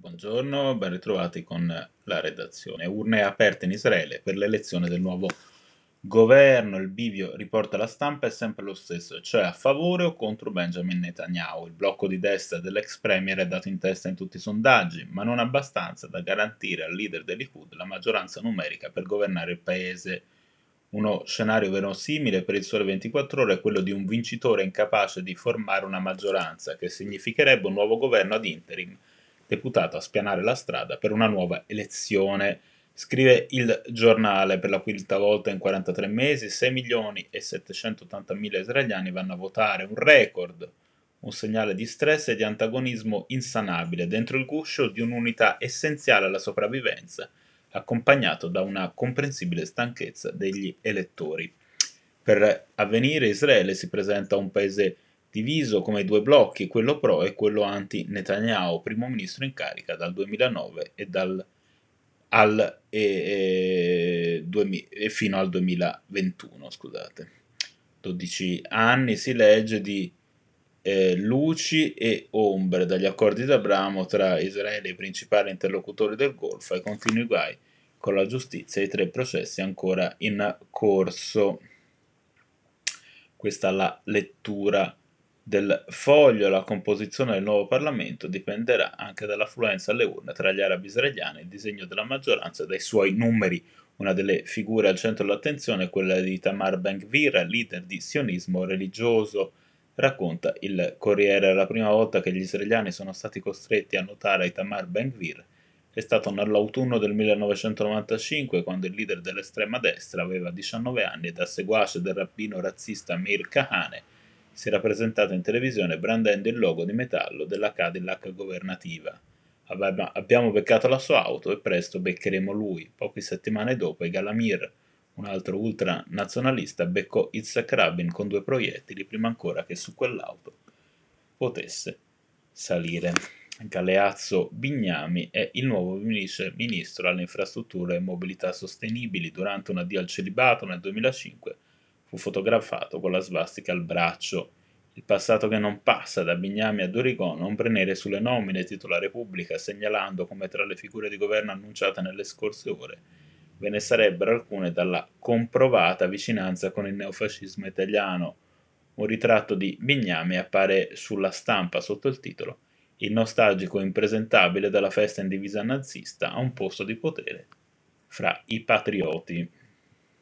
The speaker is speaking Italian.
Buongiorno, ben ritrovati con la redazione. Urne aperte in Israele per l'elezione del nuovo governo. Il bivio, riporta la stampa, è sempre lo stesso, cioè a favore o contro Benjamin Netanyahu. Il blocco di destra dell'ex premier è dato in testa in tutti i sondaggi, ma non abbastanza da garantire al leader dell'Ikud la maggioranza numerica per governare il paese. Uno scenario verosimile per il Sole 24 Ore è quello di un vincitore incapace di formare una maggioranza, che significherebbe un nuovo governo ad interim deputato a spianare la strada per una nuova elezione. Scrive il giornale, per la quinta volta in 43 mesi, 6 milioni e 780 mila israeliani vanno a votare, un record, un segnale di stress e di antagonismo insanabile dentro il guscio di un'unità essenziale alla sopravvivenza, accompagnato da una comprensibile stanchezza degli elettori. Per avvenire Israele si presenta un paese diviso come due blocchi, quello pro e quello anti-Netanyahu, primo ministro in carica dal 2009 e, dal, al, e, e, 2000, e fino al 2021. Scusate. 12 anni si legge di eh, luci e ombre dagli accordi d'Abramo tra Israele e i principali interlocutori del Golfo ai continui guai con la giustizia e i tre processi ancora in corso. Questa è la lettura del foglio la composizione del nuovo Parlamento dipenderà anche dall'affluenza alle urne tra gli arabi israeliani, il disegno della maggioranza e dai suoi numeri. Una delle figure al centro dell'attenzione è quella di Tamar Ben-Gvir, leader di sionismo religioso. Racconta il Corriere, la prima volta che gli israeliani sono stati costretti a notare Tamar Ben-Gvir è stato nell'autunno del 1995, quando il leader dell'estrema destra aveva 19 anni e da seguace del rabbino razzista Meir Kahane si era presentato in televisione brandendo il logo di metallo della Cadillac governativa. Abbiamo beccato la sua auto e presto beccheremo lui. Poche settimane dopo i Galamir, un altro ultranazionalista, beccò Itzhak Rabin con due proiettili prima ancora che su quell'auto potesse salire. Galeazzo Bignami è il nuovo ministro alle infrastrutture e mobilità sostenibili. Durante un addio al celibato nel 2005 fu fotografato con la svastica al braccio. Il passato che non passa da Bignami a Dorigon, ombre nere sulle nomine, titola Repubblica, segnalando come tra le figure di governo annunciate nelle scorse ore ve ne sarebbero alcune dalla comprovata vicinanza con il neofascismo italiano. Un ritratto di Bignami appare sulla stampa sotto il titolo Il nostalgico impresentabile della festa in divisa nazista a un posto di potere fra i patrioti.